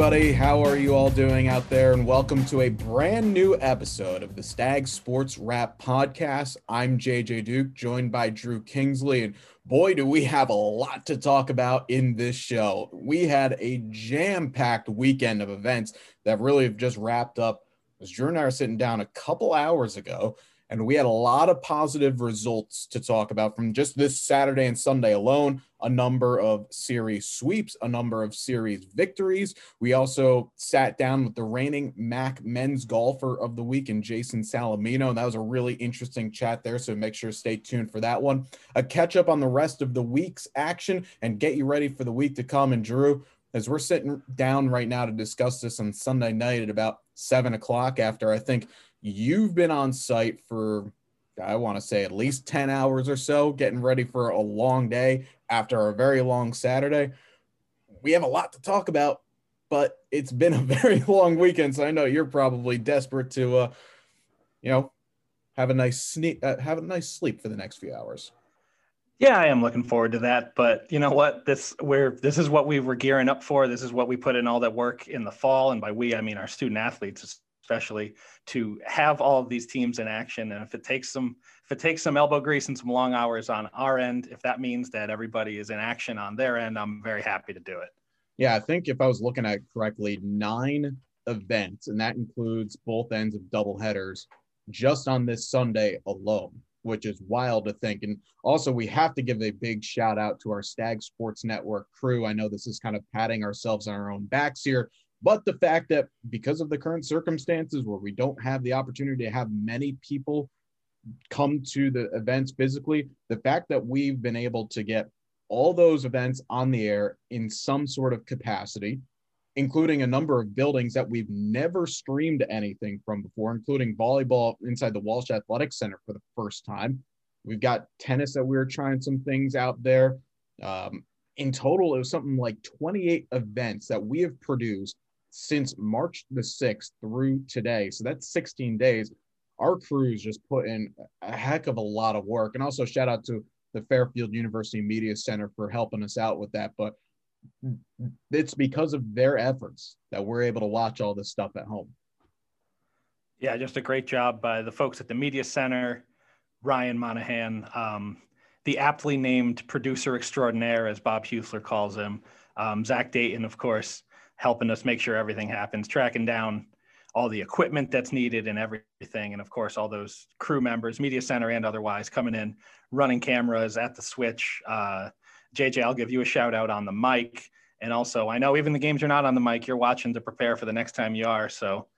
everybody. How are you all doing out there? And welcome to a brand new episode of the Stag Sports Wrap Podcast. I'm JJ Duke, joined by Drew Kingsley. And boy, do we have a lot to talk about in this show. We had a jam packed weekend of events that really have just wrapped up. As Drew and I are sitting down a couple hours ago, and we had a lot of positive results to talk about from just this Saturday and Sunday alone. A number of series sweeps, a number of series victories. We also sat down with the reigning MAC men's golfer of the week and Jason Salamino. And that was a really interesting chat there. So make sure to stay tuned for that one. A catch up on the rest of the week's action and get you ready for the week to come. And Drew, as we're sitting down right now to discuss this on Sunday night at about seven o'clock after I think You've been on site for, I want to say, at least 10 hours or so, getting ready for a long day after a very long Saturday. We have a lot to talk about, but it's been a very long weekend. So I know you're probably desperate to, uh, you know, have a nice sneak, uh, have a nice sleep for the next few hours. Yeah, I am looking forward to that. But you know what? This where this is what we were gearing up for. This is what we put in all that work in the fall, and by we I mean our student athletes especially to have all of these teams in action. And if it takes some, if it takes some elbow grease and some long hours on our end, if that means that everybody is in action on their end, I'm very happy to do it. Yeah, I think if I was looking at correctly, nine events, and that includes both ends of double headers, just on this Sunday alone, which is wild to think. And also, we have to give a big shout out to our Stag Sports Network crew. I know this is kind of patting ourselves on our own backs here, but the fact that because of the current circumstances where we don't have the opportunity to have many people come to the events physically, the fact that we've been able to get all those events on the air in some sort of capacity, including a number of buildings that we've never streamed anything from before, including volleyball inside the Walsh Athletic Center for the first time. We've got tennis that we are trying some things out there. Um, in total, it was something like 28 events that we have produced since March the 6th through today. So that's 16 days. Our crews just put in a heck of a lot of work. And also, shout out to the Fairfield University Media Center for helping us out with that. But it's because of their efforts that we're able to watch all this stuff at home. Yeah, just a great job by the folks at the Media Center, Ryan Monahan, um, the aptly named producer extraordinaire, as Bob Heussler calls him, um, Zach Dayton, of course, helping us make sure everything happens, tracking down all the equipment that's needed and everything. And of course, all those crew members, media center and otherwise, coming in, running cameras at the switch. Uh, JJ, I'll give you a shout out on the mic. And also, I know even the games are not on the mic, you're watching to prepare for the next time you are. So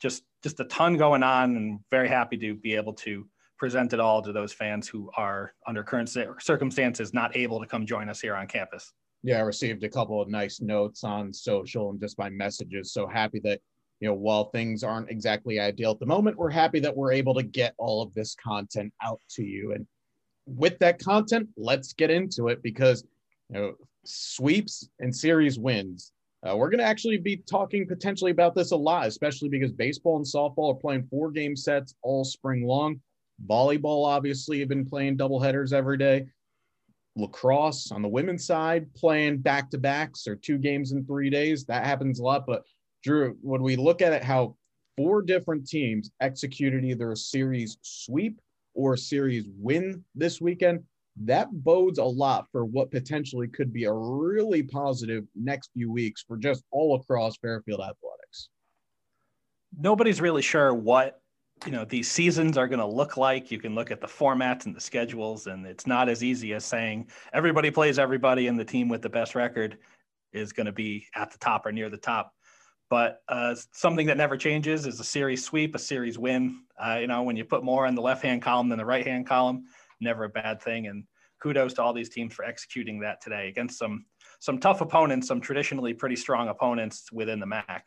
just just a ton going on and very happy to be able to present it all to those fans who are under current circumstances not able to come join us here on campus yeah, I received a couple of nice notes on social and just my messages. So happy that, you know, while things aren't exactly ideal at the moment, we're happy that we're able to get all of this content out to you. And with that content, let's get into it because, you know, sweeps and series wins. Uh, we're going to actually be talking potentially about this a lot, especially because baseball and softball are playing four game sets all spring long. Volleyball, obviously, have been playing double headers every day lacrosse on the women's side playing back to backs or two games in three days. That happens a lot. But Drew, when we look at it, how four different teams executed either a series sweep or a series win this weekend, that bodes a lot for what potentially could be a really positive next few weeks for just all across Fairfield athletics. Nobody's really sure what you know these seasons are going to look like. You can look at the formats and the schedules and it's not as easy as saying everybody plays everybody and the team with the best record is going to be at the top or near the top. But uh, something that never changes is a series sweep a series win. Uh, you know when you put more in the left hand column than the right hand column never a bad thing. And kudos to all these teams for executing that today against some some tough opponents some traditionally pretty strong opponents within the mac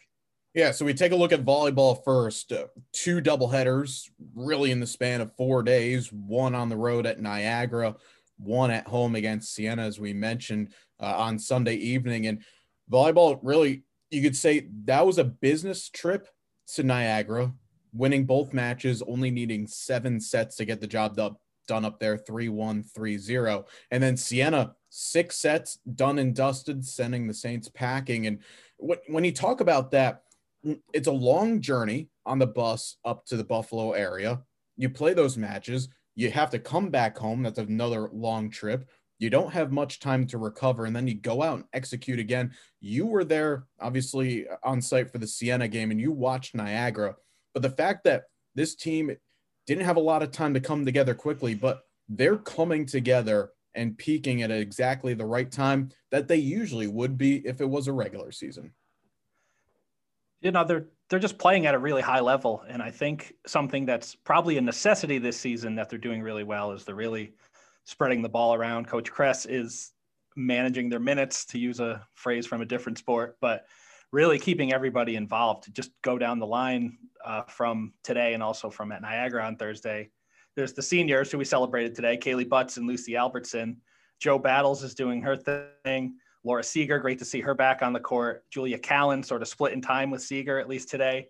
yeah, so we take a look at volleyball first. Uh, two doubleheaders, really in the span of four days. One on the road at Niagara, one at home against Siena, as we mentioned uh, on Sunday evening. And volleyball, really, you could say that was a business trip to Niagara, winning both matches, only needing seven sets to get the job done. done up there 3 1, 3 0. And then Siena, six sets done and dusted, sending the Saints packing. And when you talk about that, it's a long journey on the bus up to the Buffalo area. You play those matches, you have to come back home. That's another long trip. You don't have much time to recover, and then you go out and execute again. You were there, obviously, on site for the Siena game, and you watched Niagara. But the fact that this team didn't have a lot of time to come together quickly, but they're coming together and peaking at exactly the right time that they usually would be if it was a regular season. You know, they're they're just playing at a really high level. And I think something that's probably a necessity this season that they're doing really well is they're really spreading the ball around. Coach Kress is managing their minutes, to use a phrase from a different sport, but really keeping everybody involved to just go down the line uh, from today and also from at Niagara on Thursday. There's the seniors who we celebrated today, Kaylee Butts and Lucy Albertson. Joe Battles is doing her thing. Laura Seeger, great to see her back on the court. Julia Callan sort of split in time with Seeger, at least today.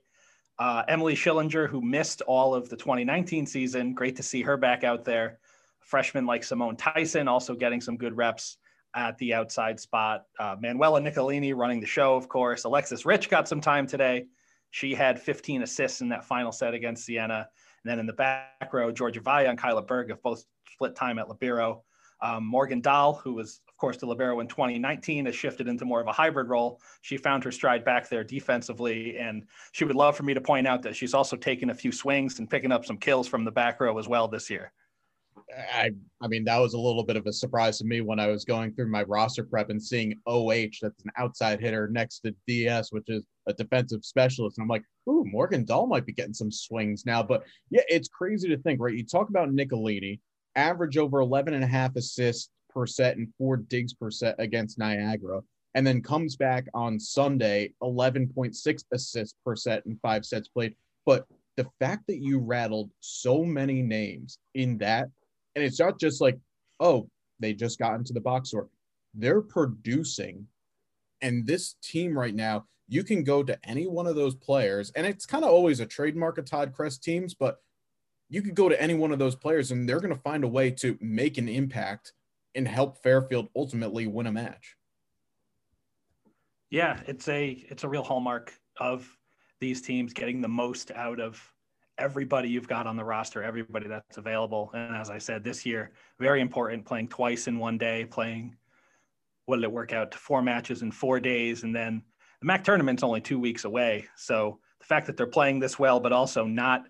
Uh, Emily Schillinger, who missed all of the 2019 season, great to see her back out there. Freshman like Simone Tyson also getting some good reps at the outside spot. Uh, Manuela Nicolini running the show, of course. Alexis Rich got some time today. She had 15 assists in that final set against Siena. And then in the back row, Georgia Vaya and Kyla Berg have both split time at Libero. Um, Morgan Dahl, who was, of course, the Libero in 2019, has shifted into more of a hybrid role. She found her stride back there defensively. And she would love for me to point out that she's also taken a few swings and picking up some kills from the back row as well this year. I I mean that was a little bit of a surprise to me when I was going through my roster prep and seeing OH that's an outside hitter next to DS which is a defensive specialist and I'm like ooh Morgan Dahl might be getting some swings now but yeah it's crazy to think right you talk about Nicolini average over 11 and a half assists per set and four digs per set against Niagara and then comes back on Sunday 11.6 assists per set and five sets played but the fact that you rattled so many names in that and it's not just like, oh, they just got into the box score. They're producing. And this team right now, you can go to any one of those players, and it's kind of always a trademark of Todd Kress teams, but you could go to any one of those players and they're going to find a way to make an impact and help Fairfield ultimately win a match. Yeah, it's a it's a real hallmark of these teams getting the most out of everybody you've got on the roster, everybody that's available. And as I said, this year, very important playing twice in one day, playing what did it work out to four matches in four days. And then the MAC tournament's only two weeks away. So the fact that they're playing this well, but also not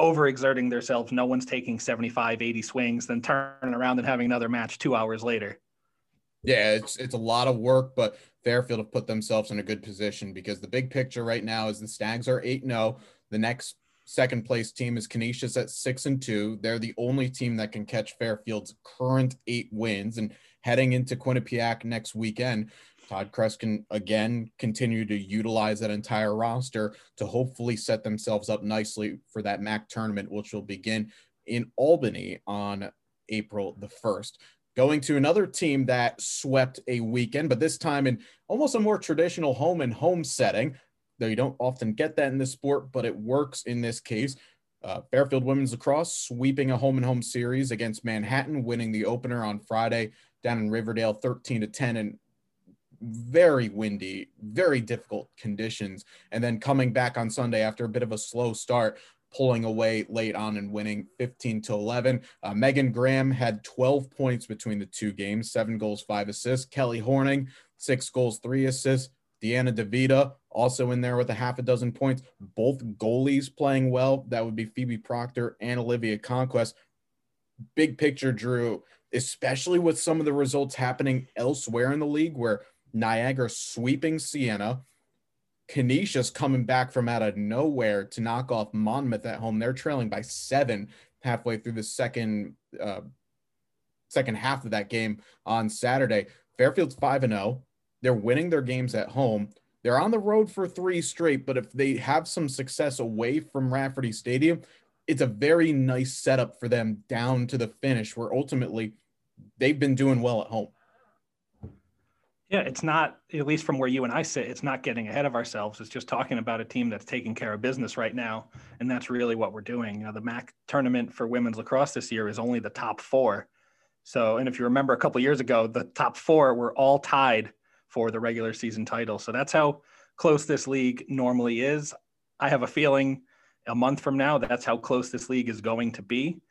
overexerting themselves, no one's taking 75, 80 swings, then turning around and having another match two hours later. Yeah, it's it's a lot of work, but Fairfield have put themselves in a good position because the big picture right now is the Stags are 8 0. The next second place team is Canisius at six and two. They're the only team that can catch Fairfield's current eight wins. And heading into Quinnipiac next weekend, Todd Kress can again continue to utilize that entire roster to hopefully set themselves up nicely for that MAC tournament, which will begin in Albany on April the 1st. Going to another team that swept a weekend, but this time in almost a more traditional home and home setting though you don't often get that in this sport, but it works in this case. Uh, Fairfield women's lacrosse sweeping a home and home series against Manhattan, winning the opener on Friday down in Riverdale, 13 to 10, and very windy, very difficult conditions. And then coming back on Sunday after a bit of a slow start, pulling away late on and winning 15 to 11. Uh, Megan Graham had 12 points between the two games, seven goals, five assists. Kelly Horning, six goals, three assists. Deanna DeVita also in there with a half a dozen points. Both goalies playing well. That would be Phoebe Proctor and Olivia Conquest. Big picture, Drew, especially with some of the results happening elsewhere in the league where Niagara sweeping Siena, Canisius coming back from out of nowhere to knock off Monmouth at home. They're trailing by seven halfway through the second uh, second half of that game on Saturday. Fairfield's 5 and 0. They're winning their games at home. They're on the road for three straight, but if they have some success away from Rafferty Stadium, it's a very nice setup for them down to the finish where ultimately they've been doing well at home. Yeah, it's not, at least from where you and I sit, it's not getting ahead of ourselves. It's just talking about a team that's taking care of business right now. And that's really what we're doing. You know, the MAC tournament for women's lacrosse this year is only the top four. So, and if you remember a couple years ago, the top four were all tied for the regular season title. So that's how close this league normally is. I have a feeling a month from now, that's how close this league is going to be.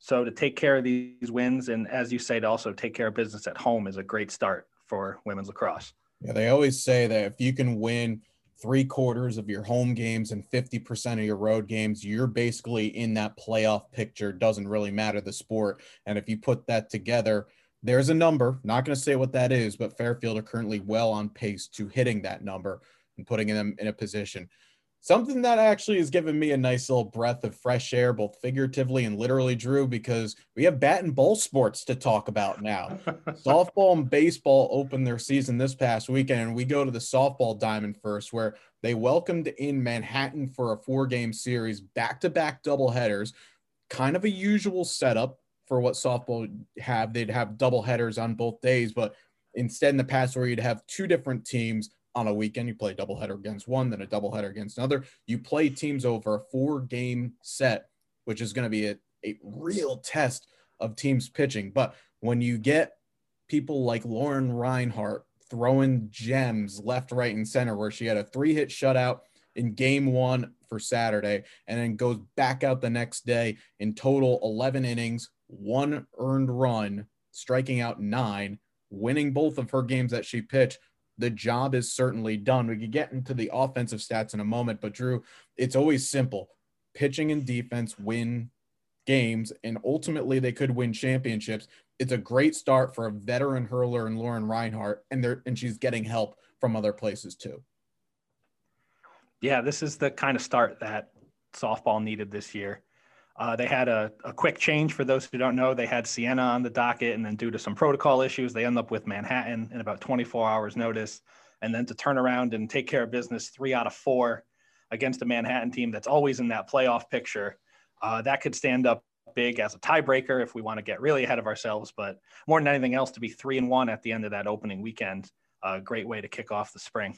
So to take care of these wins, and as you say, to also take care of business at home is a great start for women's lacrosse. Yeah, they always say that if you can win three quarters of your home games and 50% of your road games, you're basically in that playoff picture. Doesn't really matter the sport. And if you put that together, there's a number, not going to say what that is, but Fairfield are currently well on pace to hitting that number and putting them in a position something that actually has given me a nice little breath of fresh air, both figuratively and literally, Drew, because we have bat and ball sports to talk about now. softball and baseball opened their season this past weekend, and we go to the softball diamond first, where they welcomed in Manhattan for a four game series, back to back double headers, kind of a usual setup for what softball have. They'd have double headers on both days, but instead in the past where you'd have two different teams on a weekend. You play a doubleheader against one, then a doubleheader against another. You play teams over a four game set, which is going to be a, a real test of teams pitching. But when you get people like Lauren Reinhart throwing gems left, right, and center, where she had a three hit shutout in game one for Saturday and then goes back out the next day in total 11 innings, one earned run, striking out nine, winning both of her games that she pitched the job is certainly done. We could get into the offensive stats in a moment, but Drew, it's always simple. Pitching and defense win games, and ultimately they could win championships. It's a great start for a veteran hurler and Lauren Reinhart, and they and she's getting help from other places too. Yeah, this is the kind of start that softball needed this year. Uh, they had a, a, quick change for those who don't know. They had Siena on the docket, and then due to some protocol issues, they end up with Manhattan in about 24 hours notice. And then to turn around and take care of business three out of four against a Manhattan team that's always in that playoff picture, uh, that could stand up big as a tiebreaker if we want to get really ahead of ourselves. But more than anything else, to be three and one at the end of that opening weekend, a great way to kick off the spring.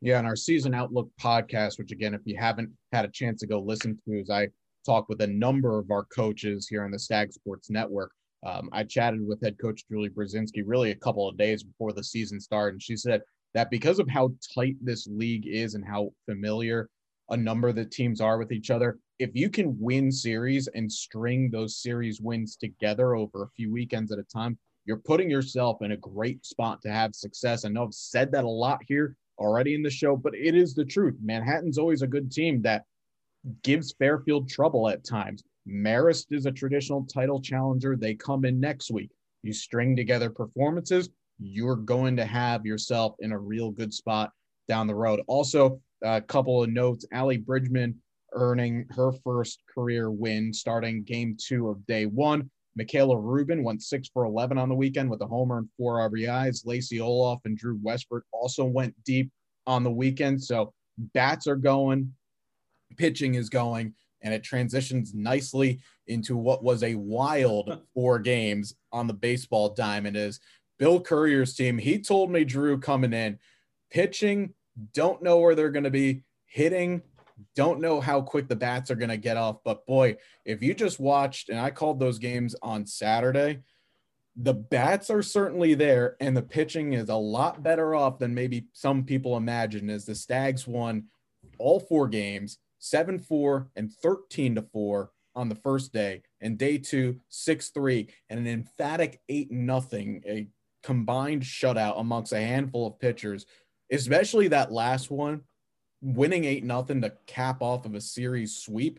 Yeah, and our season outlook podcast, which again, if you haven't had a chance to go listen to, is I talked with a number of our coaches here on the Stag Sports Network. Um, I chatted with head coach Julie Brzezinski really a couple of days before the season started, and she said that because of how tight this league is and how familiar a number of the teams are with each other, if you can win series and string those series wins together over a few weekends at a time, you're putting yourself in a great spot to have success. I know I've said that a lot here already in the show, but it is the truth. Manhattan's always a good team that gives Fairfield trouble at times. Marist is a traditional title challenger. They come in next week. You string together performances, you're going to have yourself in a real good spot down the road. Also, a couple of notes Allie Bridgman earning her first career win starting game two of day one. Michaela Rubin went six for 11 on the weekend with a homer and four RBIs. Lacey Olaf and Drew Westford also went deep on the weekend. So bats are going pitching is going, and it transitions nicely into what was a wild four games on the baseball diamond. Is Bill Currier's team? He told me Drew coming in, pitching, don't know where they're going to be, hitting, don't know how quick the bats are going to get off. But boy, if you just watched, and I called those games on Saturday, the bats are certainly there, and the pitching is a lot better off than maybe some people imagine. As the Stags won all four games, 7 4 and 13 to 4 on the first day, and day two, 6 3, and an emphatic 8 nothing, a combined shutout amongst a handful of pitchers, especially that last one, winning 8 nothing to cap off of a series sweep.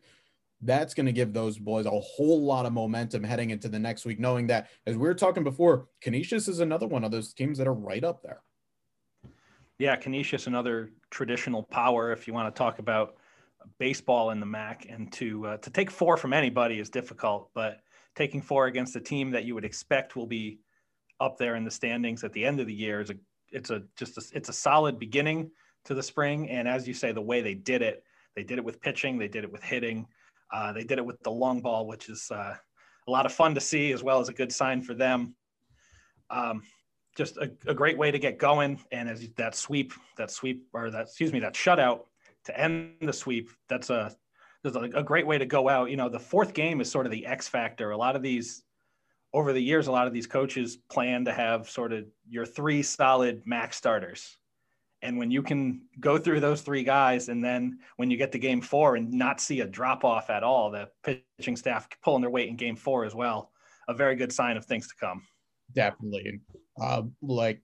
That's going to give those boys a whole lot of momentum heading into the next week, knowing that, as we were talking before, Canisius is another one of those teams that are right up there. Yeah, Canisius, another traditional power. If you want to talk about baseball in the MAC, and to uh, to take four from anybody is difficult. But taking four against a team that you would expect will be up there in the standings at the end of the year is a it's a just a, it's a solid beginning to the spring. And as you say, the way they did it, they did it with pitching, they did it with hitting, uh, they did it with the long ball, which is uh, a lot of fun to see as well as a good sign for them. Um, just a, a, great way to get going. And as that sweep, that sweep, or that excuse me, that shutout to end the sweep, that's a that's a, great way to go out. You know, the fourth game is sort of the X factor. A lot of these over the years, a lot of these coaches plan to have sort of your three solid max starters. And when you can go through those three guys, and then when you get to game four and not see a drop off at all, the pitching staff pulling their weight in game four as well, a very good sign of things to come. Definitely. Uh, like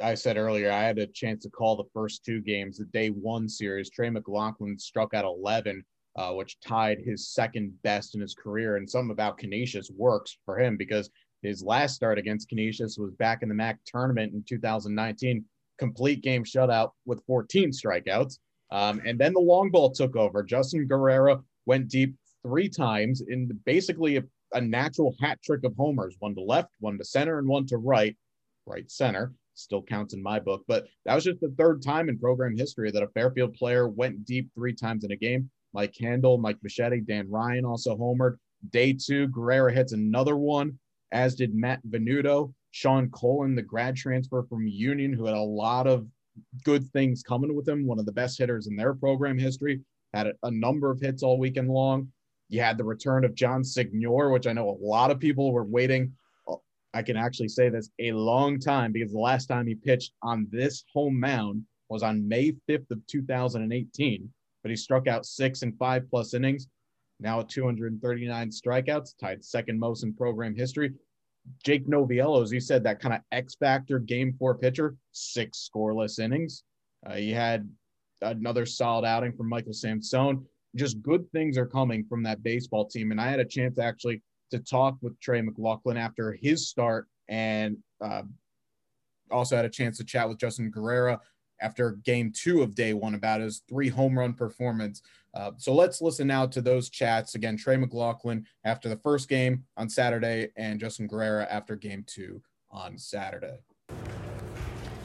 I said earlier, I had a chance to call the first two games, the day one series. Trey McLaughlin struck out 11, uh, which tied his second best in his career. And something about Canisius works for him because his last start against Canisius was back in the MAC tournament in 2019, complete game shutout with 14 strikeouts. Um, and then the long ball took over. Justin Guerrera went deep three times in basically a, a natural hat trick of homers one to left, one to center, and one to right right center. Still counts in my book, but that was just the third time in program history that a Fairfield player went deep three times in a game. Mike Handel, Mike Machete, Dan Ryan also homered. Day two, Guerrera hits another one, as did Matt Venuto. Sean Colin, the grad transfer from Union, who had a lot of good things coming with him, one of the best hitters in their program history, had a, a number of hits all weekend long. You had the return of John Signor, which I know a lot of people were waiting I can actually say this a long time because the last time he pitched on this home mound was on May 5th of 2018, but he struck out six and five plus innings. Now at 239 strikeouts, tied second most in program history. Jake Noviello, as you said, that kind of X factor game four pitcher, six scoreless innings. Uh, he had another solid outing from Michael Samson. Just good things are coming from that baseball team. And I had a chance to actually to talk with Trey McLaughlin after his start and uh, also had a chance to chat with Justin Guerrera after game two of day one about his three home run performance. Uh, so let's listen now to those chats. Again, Trey McLaughlin after the first game on Saturday and Justin Guerrera after game two on Saturday.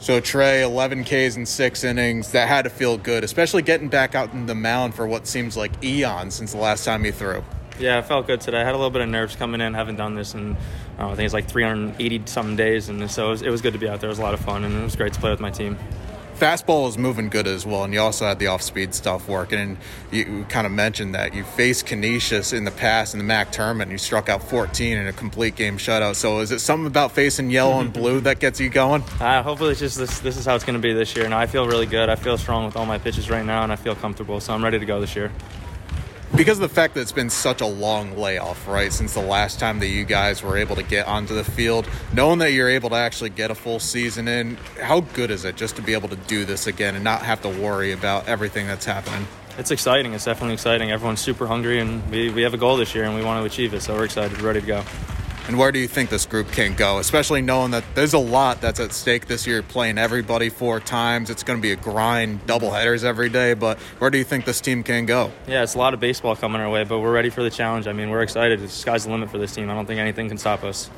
So Trey, 11 Ks in six innings. That had to feel good, especially getting back out in the mound for what seems like eons since the last time he threw. Yeah, I felt good today. I had a little bit of nerves coming in. Haven't done this in uh, I think it's like 380 something days, and so it was, it was good to be out there. It was a lot of fun, and it was great to play with my team fastball is moving good as well, and you also had the off-speed stuff working. And you kind of mentioned that you faced Canisius in the past in the MAC tournament. And you struck out 14 in a complete game shutout. So is it something about facing yellow and blue that gets you going? Uh, hopefully, it's just this. This is how it's going to be this year. And I feel really good. I feel strong with all my pitches right now, and I feel comfortable. So I'm ready to go this year because of the fact that it's been such a long layoff, right, since the last time that you guys were able to get onto the field, knowing that you're able to actually get a full season in, how good is it just to be able to do this again and not have to worry about everything that's happening? It's exciting. It's definitely exciting. Everyone's super hungry, and we, we have a goal this year, and we want to achieve it. So we're excited, ready to go. And where do you think this group can go, especially knowing that there's a lot that's at stake this year, playing everybody four times? It's going to be a grind, double headers every day, but where do you think this team can go? Yeah, it's a lot of baseball coming our way, but we're ready for the challenge. I mean, we're excited. The sky's the limit for this team. I don't think anything can stop us.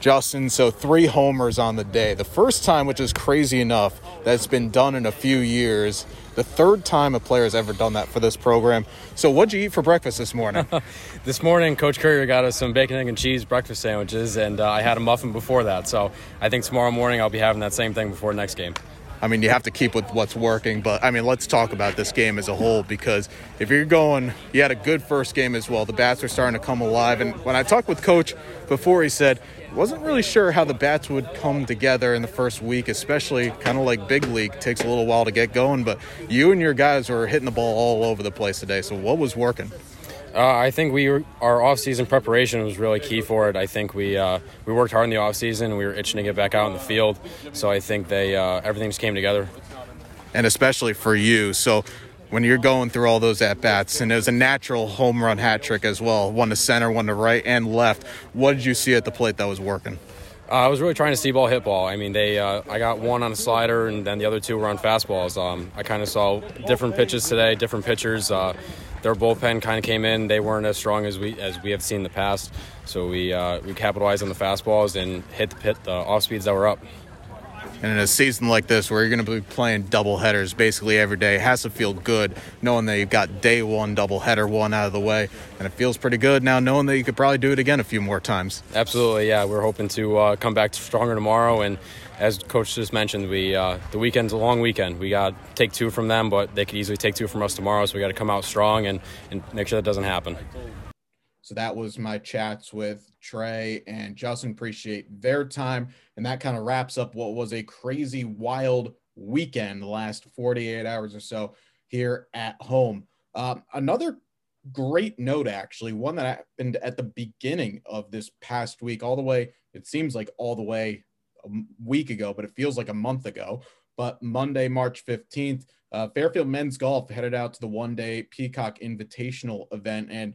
Justin, so three homers on the day. The first time, which is crazy enough, that's been done in a few years. The third time a player has ever done that for this program. So, what'd you eat for breakfast this morning? this morning, Coach Currier got us some bacon, egg, and cheese breakfast sandwiches, and uh, I had a muffin before that. So, I think tomorrow morning I'll be having that same thing before next game. I mean, you have to keep with what's working, but I mean, let's talk about this game as a whole because if you're going, you had a good first game as well. The bats are starting to come alive. And when I talked with Coach before, he said, wasn't really sure how the bats would come together in the first week, especially kind of like big league takes a little while to get going. But you and your guys were hitting the ball all over the place today. So what was working? Uh, I think we were, our off-season preparation was really key for it. I think we uh, we worked hard in the off-season and we were itching to get back out in the field. So I think they uh, everything just came together. And especially for you, so when you're going through all those at bats, and it was a natural home run hat trick as well one to center, one to right, and left. What did you see at the plate that was working? Uh, I was really trying to see ball, hit ball. I mean, they uh, I got one on a slider, and then the other two were on fastballs. Um, I kind of saw different pitches today, different pitchers. Uh, their bullpen kind of came in. They weren't as strong as we as we have seen in the past. So we uh, we capitalized on the fastballs and hit the pit the off speeds that were up And in a season like this, where you're going to be playing double headers basically every day, has to feel good knowing that you've got day one double header one out of the way. And it feels pretty good now knowing that you could probably do it again a few more times. Absolutely, yeah. We're hoping to uh, come back stronger tomorrow. And as Coach just mentioned, we uh, the weekend's a long weekend. We got to take two from them, but they could easily take two from us tomorrow. So we got to come out strong and, and make sure that doesn't happen. So that was my chats with Trey and Justin. Appreciate their time. And that kind of wraps up what was a crazy, wild weekend, the last 48 hours or so here at home. Um, another great note, actually, one that happened at the beginning of this past week, all the way, it seems like all the way a week ago, but it feels like a month ago. But Monday, March 15th, uh, Fairfield men's golf headed out to the one day Peacock Invitational event. And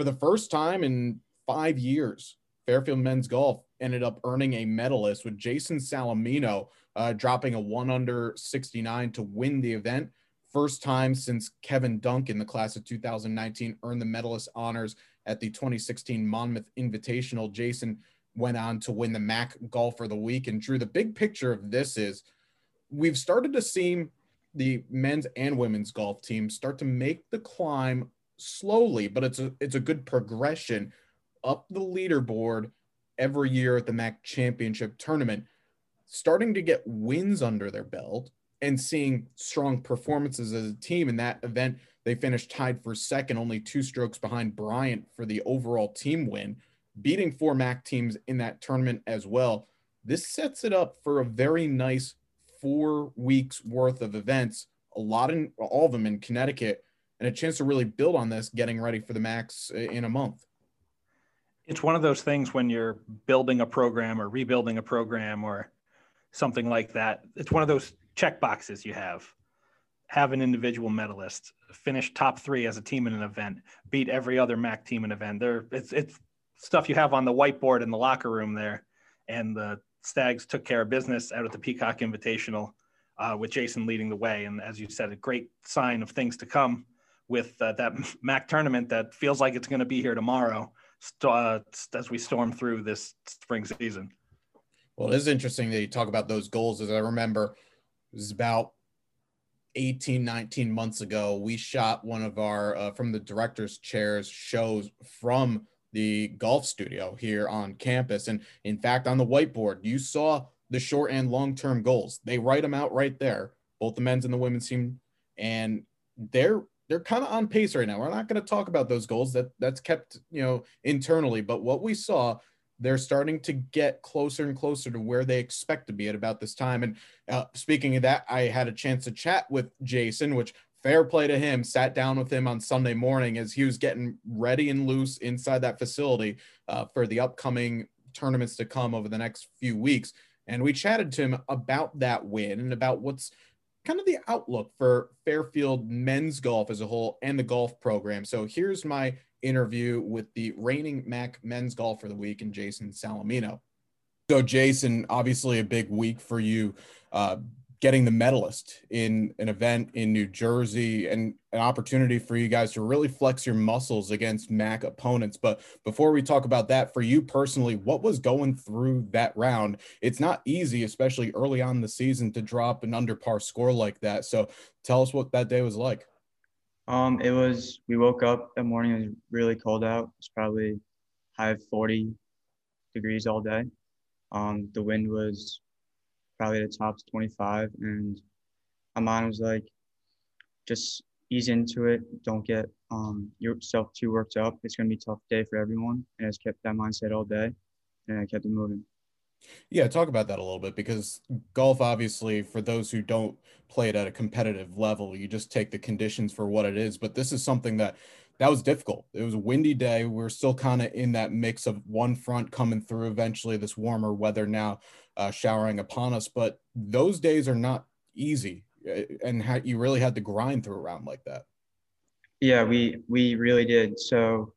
for the first time in five years, Fairfield men's golf ended up earning a medalist with Jason Salamino uh, dropping a one under 69 to win the event. First time since Kevin Duncan, the class of 2019, earned the medalist honors at the 2016 Monmouth Invitational. Jason went on to win the MAC Golfer of the Week. And Drew, the big picture of this is we've started to see the men's and women's golf teams start to make the climb slowly, but it's a it's a good progression up the leaderboard every year at the MAC Championship tournament, starting to get wins under their belt and seeing strong performances as a team in that event. They finished tied for second, only two strokes behind Bryant for the overall team win, beating four MAC teams in that tournament as well. This sets it up for a very nice four weeks worth of events, a lot in all of them in Connecticut and a chance to really build on this getting ready for the max in a month. It's one of those things when you're building a program or rebuilding a program or something like that. It's one of those check boxes you have. Have an individual medalist finish top three as a team in an event beat every other mac team in an event. There it's, it's stuff you have on the whiteboard in the locker room there and the stags took care of business out at the peacock invitational uh, with jason leading the way. And as you said a great sign of things to come with uh, that MAC tournament that feels like it's going to be here tomorrow uh, as we storm through this spring season. Well, it is interesting that you talk about those goals. As I remember, it was about 18, 19 months ago, we shot one of our uh, from the director's chairs shows from the golf studio here on campus. And in fact, on the whiteboard, you saw the short and long term goals. They write them out right there, both the men's and the women's team. And they're they're kind of on pace right now. We're not going to talk about those goals that that's kept, you know, internally, but what we saw, they're starting to get closer and closer to where they expect to be at about this time. And uh, speaking of that, I had a chance to chat with Jason, which fair play to him, sat down with him on Sunday morning as he was getting ready and loose inside that facility uh, for the upcoming tournaments to come over the next few weeks. And we chatted to him about that win and about what's kind of the outlook for Fairfield men's golf as a whole and the golf program. So here's my interview with the reigning MAC men's golf for the week and Jason Salamino. So Jason, obviously a big week for you. Uh, getting the medalist in an event in New Jersey and an opportunity for you guys to really flex your muscles against MAC opponents. But before we talk about that, for you personally, what was going through that round? It's not easy, especially early on the season, to drop an under par score like that. So tell us what that day was like. Um, it was, we woke up that morning, it was really cold out. It's probably high 40 degrees all day. Um, the wind was probably the top 25. And my mom was like, just ease into it. Don't get um, yourself too worked up. It's going to be a tough day for everyone. And I just kept that mindset all day and I kept it moving. Yeah, talk about that a little bit because golf, obviously, for those who don't play it at a competitive level, you just take the conditions for what it is. But this is something that that was difficult. It was a windy day. We are still kind of in that mix of one front coming through eventually, this warmer weather now uh, showering upon us. But those days are not easy, uh, and you really had to grind through a round like that. Yeah, we we really did. So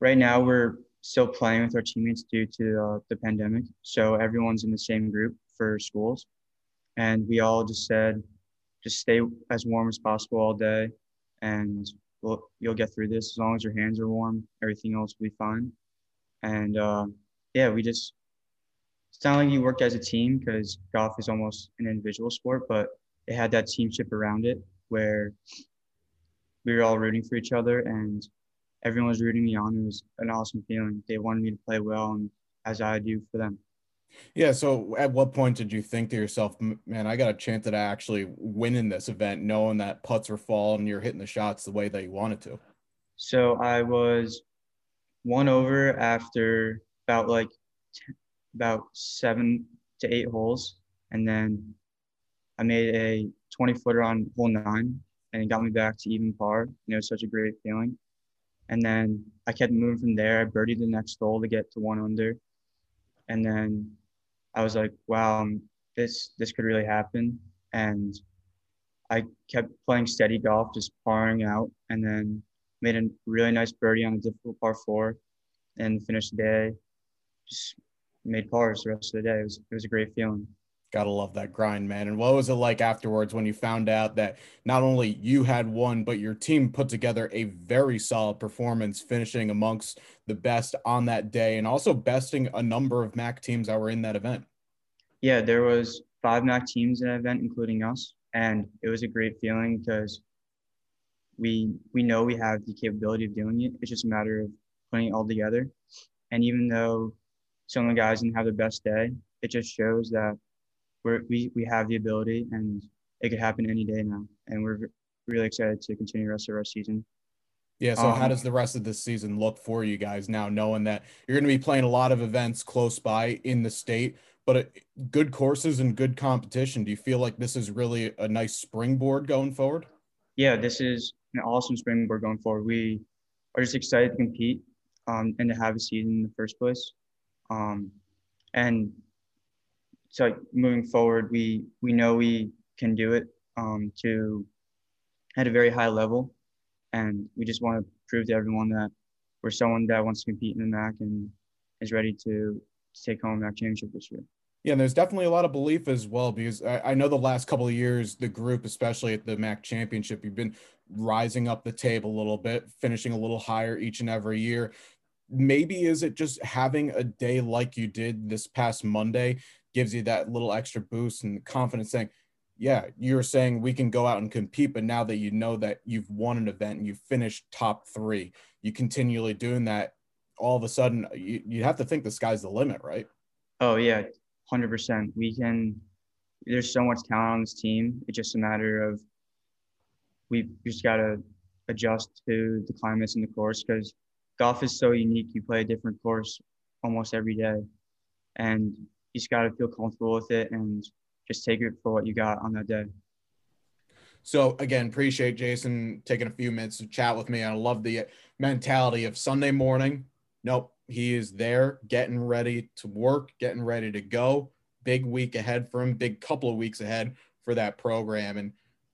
right now we're still playing with our teammates due to uh, the pandemic. So everyone's in the same group for schools, and we all just said, just stay as warm as possible all day, and we'll, you'll get through this as long as your hands are warm. Everything else will be fine. And uh, yeah, we just it's not like you worked as a team because golf is almost an individual sport, but it had that teamship around it where we were all rooting for each other and everyone was rooting me on. It was an awesome feeling. They wanted me to play well, and as I do for them. Yeah. So, at what point did you think to yourself, man, I got a chance at actually winning this event, knowing that putts are falling and you're hitting the shots the way that you wanted to? So, I was one over after about like about seven to eight holes, and then I made a 20 footer on hole nine, and it got me back to even par. And it was such a great feeling. And then I kept moving from there. I birdied the next hole to get to one under, and then I was like, "Wow, um, this this could really happen." And I kept playing steady golf, just parring out, and then made a really nice birdie on a difficult par four, and finished the day just made pars the rest of the day. It was it was a great feeling. Gotta love that grind, man. And what was it like afterwards when you found out that not only you had won, but your team put together a very solid performance, finishing amongst the best on that day and also besting a number of MAC teams that were in that event? Yeah, there was five MAC teams in that event, including us. And it was a great feeling because we we know we have the capability of doing it. It's just a matter of putting it all together. And even though some of the guys didn't have their best day. It just shows that we're, we we have the ability, and it could happen any day now. And we're really excited to continue the rest of our season. Yeah. So, um, how does the rest of this season look for you guys now, knowing that you're going to be playing a lot of events close by in the state, but it, good courses and good competition? Do you feel like this is really a nice springboard going forward? Yeah, this is an awesome springboard going forward. We are just excited to compete um, and to have a season in the first place. Um, and so moving forward, we we know we can do it um, to at a very high level, and we just want to prove to everyone that we're someone that wants to compete in the MAC and is ready to, take home that championship this year. Yeah, and there's definitely a lot of belief as well because I, I, know the last couple of years, the group, especially at the MAC championship, you've been rising up the table a little bit, finishing a little higher each and every year maybe is it just having a day like you did this past Monday gives you that little extra boost and confidence saying, yeah, you're saying we can go out and compete, but now that you know that you've won an event and you've finished top three, you continually doing that, all of a sudden uh, you, you have to think the sky's the limit, right? Oh yeah, hundred percent. We can. There's so much talent on this team. It's just a matter of we just got to adjust to the climates and the course because golf is so unique. You play a different course almost every day, and you just got to feel comfortable with it and just take it for what you got on that day. So again, appreciate Jason taking a few minutes to chat with me. I love the mentality of Sunday morning. Nope, he is there, getting ready to work, getting ready to go. Big week ahead for him. Big couple of weeks ahead for that program, and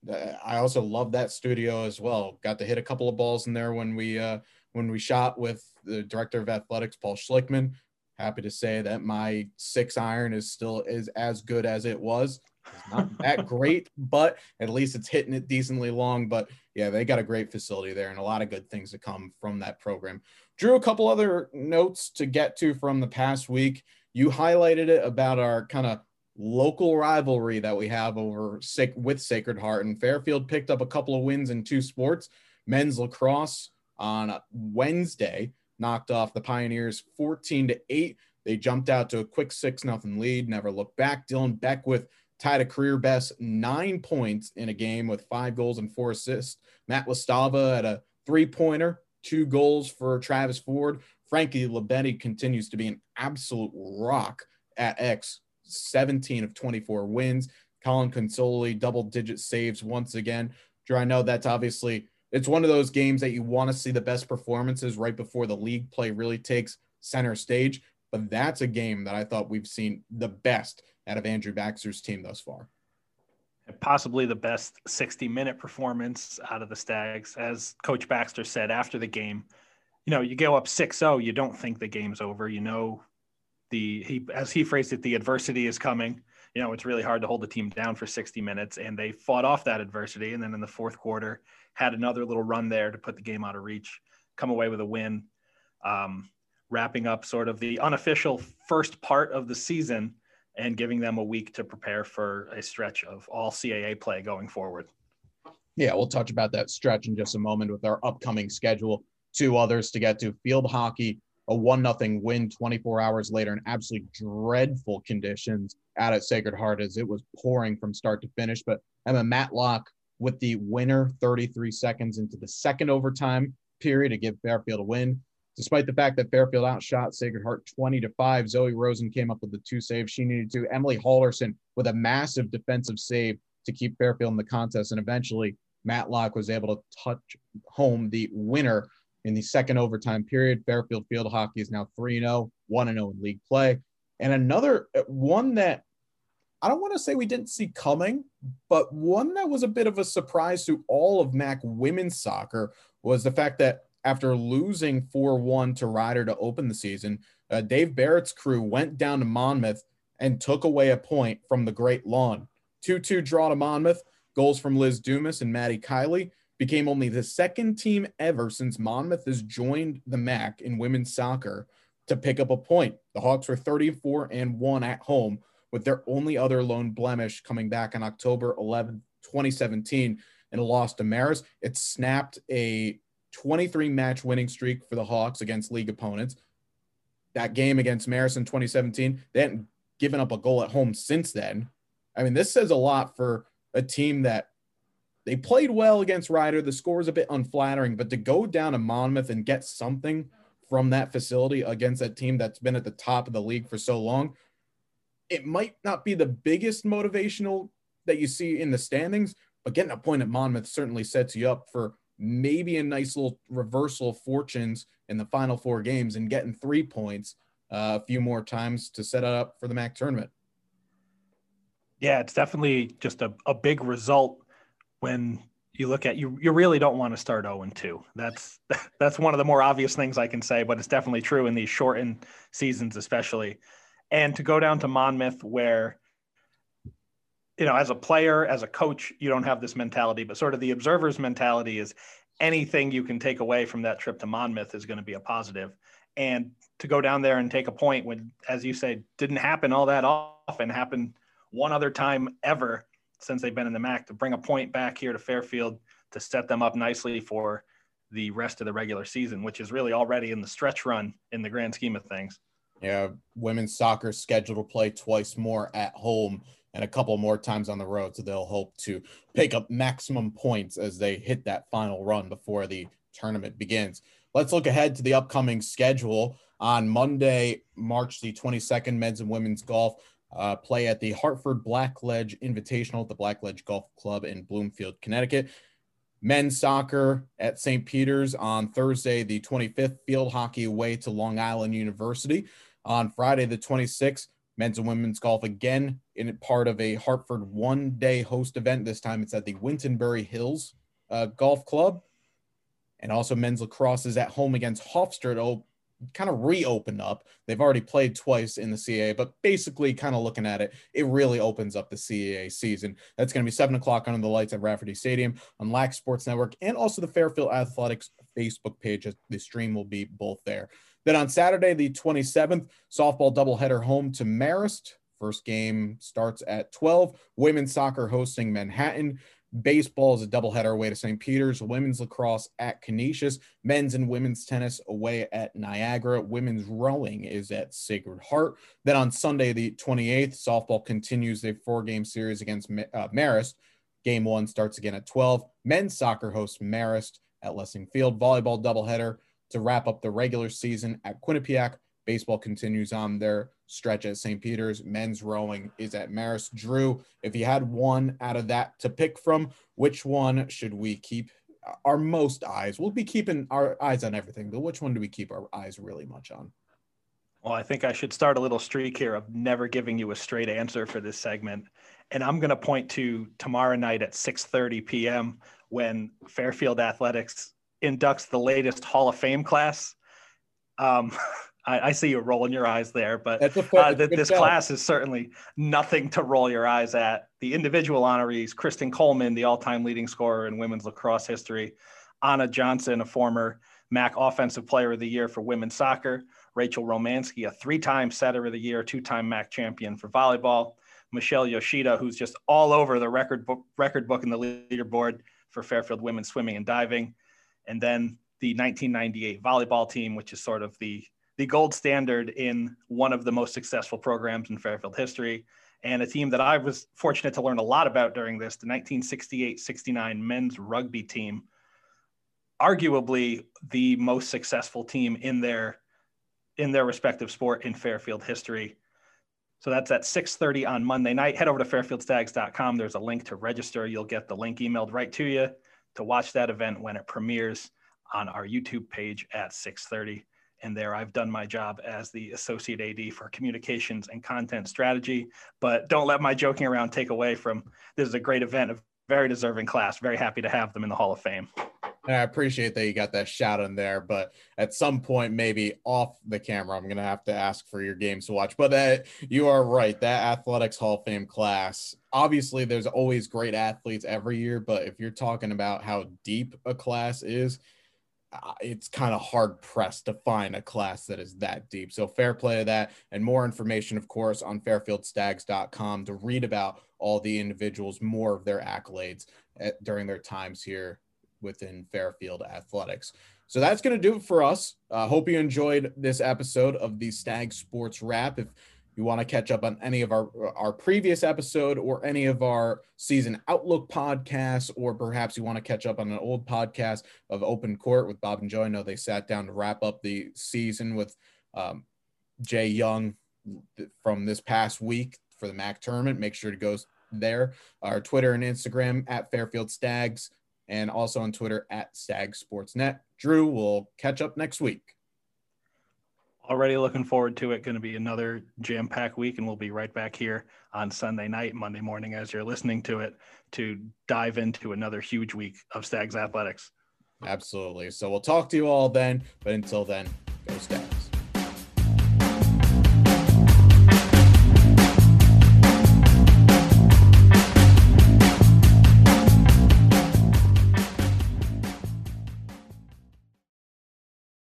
uh, I also love that studio as well. Got to hit a couple of balls in there when we uh, when we shot with the director of athletics, Paul Schlickmann. Happy to say that my six iron is still is as good as it was. It's not that great, but at least it's hitting it decently long. But yeah, they got a great facility there and a lot of good things to come from that program. Drew, a couple other notes to get to from the past week. You highlighted it about our kind of local rivalry that we have over with Sacred Heart, and Fairfield picked up a couple of wins in two sports men's lacrosse on Wednesday, knocked off the Pioneers 14 to 8. They jumped out to a quick 6 nothing lead, never looked back. Dylan Beckwith tied a career best nine points in a game with five goals and four assists. Matt Lastava at a three pointer, two goals for Travis Ford. Frankie Labetti continues to be an absolute rock at X, 17 of 24 wins. Colin Consoli, double digit saves once again. Drew, I know that's obviously it's one of those games that you want to see the best performances right before the league play really takes center stage. But that's a game that I thought we've seen the best out of Andrew Baxter's team thus far. Possibly the best 60 minute performance out of the Stags. As Coach Baxter said after the game, you know, you go up 6 0, you don't think the game's over. You know, the, he, as he phrased it, the adversity is coming. You know, it's really hard to hold the team down for 60 minutes, and they fought off that adversity. And then in the fourth quarter, had another little run there to put the game out of reach, come away with a win. Um, wrapping up sort of the unofficial first part of the season and giving them a week to prepare for a stretch of all CAA play going forward. Yeah, we'll touch about that stretch in just a moment with our upcoming schedule. Two others to get to field hockey, a one nothing win 24 hours later in absolutely dreadful conditions out at Sacred Heart as it was pouring from start to finish. But Emma Matlock with the winner 33 seconds into the second overtime period to give Fairfield a win. Despite the fact that Fairfield outshot Sacred Heart 20 to 5, Zoe Rosen came up with the two saves she needed to. Emily Hallerson with a massive defensive save to keep Fairfield in the contest. And eventually, Matlock was able to touch home the winner in the second overtime period. Fairfield Field Hockey is now 3 0, 1 0 in league play. And another one that I don't want to say we didn't see coming, but one that was a bit of a surprise to all of MAC women's soccer was the fact that after losing 4 1 to Rider to open the season, uh, Dave Barrett's crew went down to Monmouth and took away a point from the Great Lawn. 2 2 draw to Monmouth, goals from Liz Dumas and Maddie Kiley. Became only the second team ever since Monmouth has joined the MAC in women's soccer to pick up a point. The Hawks were 34 and 1 at home, with their only other lone blemish coming back on October 11, 2017, in a loss to Marist. It snapped a 23 match winning streak for the Hawks against league opponents. That game against Marist in 2017, they hadn't given up a goal at home since then. I mean, this says a lot for a team that they played well against Rider. The score is a bit unflattering, but to go down to Monmouth and get something from that facility against that team that's been at the top of the league for so long, it might not be the biggest motivational that you see in the standings, but getting a point at Monmouth certainly sets you up for maybe a nice little reversal of fortunes in the final four games and getting three points uh, a few more times to set it up for the MAC tournament. Yeah, it's definitely just a, a big result when you look at you you really don't want to start 0 and 2. That's that's one of the more obvious things I can say, but it's definitely true in these shortened seasons especially. And to go down to Monmouth where you know, as a player, as a coach, you don't have this mentality, but sort of the observer's mentality is anything you can take away from that trip to Monmouth is going to be a positive. And to go down there and take a point when, as you say, didn't happen all that often, happened one other time ever since they've been in the MAC to bring a point back here to Fairfield to set them up nicely for the rest of the regular season, which is really already in the stretch run in the grand scheme of things. Yeah, women's soccer scheduled to play twice more at home and a couple more times on the road. So they'll hope to pick up maximum points as they hit that final run before the tournament begins. Let's look ahead to the upcoming schedule. On Monday, March the 22nd, men's and women's golf uh, play at the Hartford Blackledge Invitational at the Blackledge Golf Club in Bloomfield, Connecticut. Men's soccer at St. Peter's on Thursday, the 25th, field hockey away to Long Island University. On Friday, the 26th, men's and women's golf again in part of a Hartford one day host event. This time it's at the Wintonbury Hills uh, Golf Club. And also men's lacrosse is at home against Hofstra. Kind of reopen up. They've already played twice in the CAA, but basically, kind of looking at it, it really opens up the CAA season. That's going to be seven o'clock under the lights at Rafferty Stadium on Lax Sports Network and also the Fairfield Athletics Facebook page. The stream will be both there. Then on Saturday, the 27th, softball doubleheader home to Marist. First game starts at 12. Women's soccer hosting Manhattan. Baseball is a doubleheader away to St. Peter's. Women's lacrosse at Canisius. Men's and women's tennis away at Niagara. Women's rowing is at Sacred Heart. Then on Sunday, the 28th, softball continues their four game series against uh, Marist. Game one starts again at 12. Men's soccer hosts Marist at Lessing Field. Volleyball doubleheader to wrap up the regular season at Quinnipiac. Baseball continues on their stretch at St. Peter's. Men's rowing is at Marist. Drew, if you had one out of that to pick from, which one should we keep our most eyes? We'll be keeping our eyes on everything, but which one do we keep our eyes really much on? Well, I think I should start a little streak here of never giving you a straight answer for this segment. And I'm going to point to tomorrow night at 6:30 p.m. when Fairfield Athletics inducts the latest Hall of Fame class. Um, I, I, see you rolling your eyes there, but uh, this job. class is certainly nothing to roll your eyes at. The individual honorees: Kristen Coleman, the all-time leading scorer in women's lacrosse history; Anna Johnson, a former MAC Offensive Player of the Year for women's soccer. Rachel Romanski, a three time setter of the year, two time MAC champion for volleyball. Michelle Yoshida, who's just all over the record book, record book in the leaderboard for Fairfield women's swimming and diving. And then the 1998 volleyball team, which is sort of the, the gold standard in one of the most successful programs in Fairfield history. And a team that I was fortunate to learn a lot about during this, the 1968 69 men's rugby team, arguably the most successful team in their in their respective sport in Fairfield history. So that's at 6:30 on Monday night. Head over to fairfieldstags.com. There's a link to register. You'll get the link emailed right to you to watch that event when it premieres on our YouTube page at 6:30. And there I've done my job as the associate AD for communications and content strategy. But don't let my joking around take away from this is a great event, a very deserving class. Very happy to have them in the Hall of Fame. And I appreciate that you got that shout in there, but at some point, maybe off the camera, I'm gonna have to ask for your games to watch. But uh, you are right. That athletics Hall of Fame class. Obviously, there's always great athletes every year, but if you're talking about how deep a class is, it's kind of hard pressed to find a class that is that deep. So fair play to that, and more information, of course, on fairfieldstags.com to read about all the individuals, more of their accolades at, during their times here within Fairfield Athletics. So that's going to do it for us. I uh, hope you enjoyed this episode of the Stag Sports Wrap. If you want to catch up on any of our our previous episode or any of our season outlook podcasts, or perhaps you want to catch up on an old podcast of Open Court with Bob and Joe. I know they sat down to wrap up the season with um, Jay Young from this past week for the MAC tournament. Make sure to go there. Our Twitter and Instagram at Fairfield Stags and also on Twitter at Stag Sportsnet. Drew, we'll catch up next week. Already looking forward to it. Going to be another jam packed week, and we'll be right back here on Sunday night, Monday morning, as you're listening to it, to dive into another huge week of Stags athletics. Absolutely. So we'll talk to you all then. But until then, go Stags.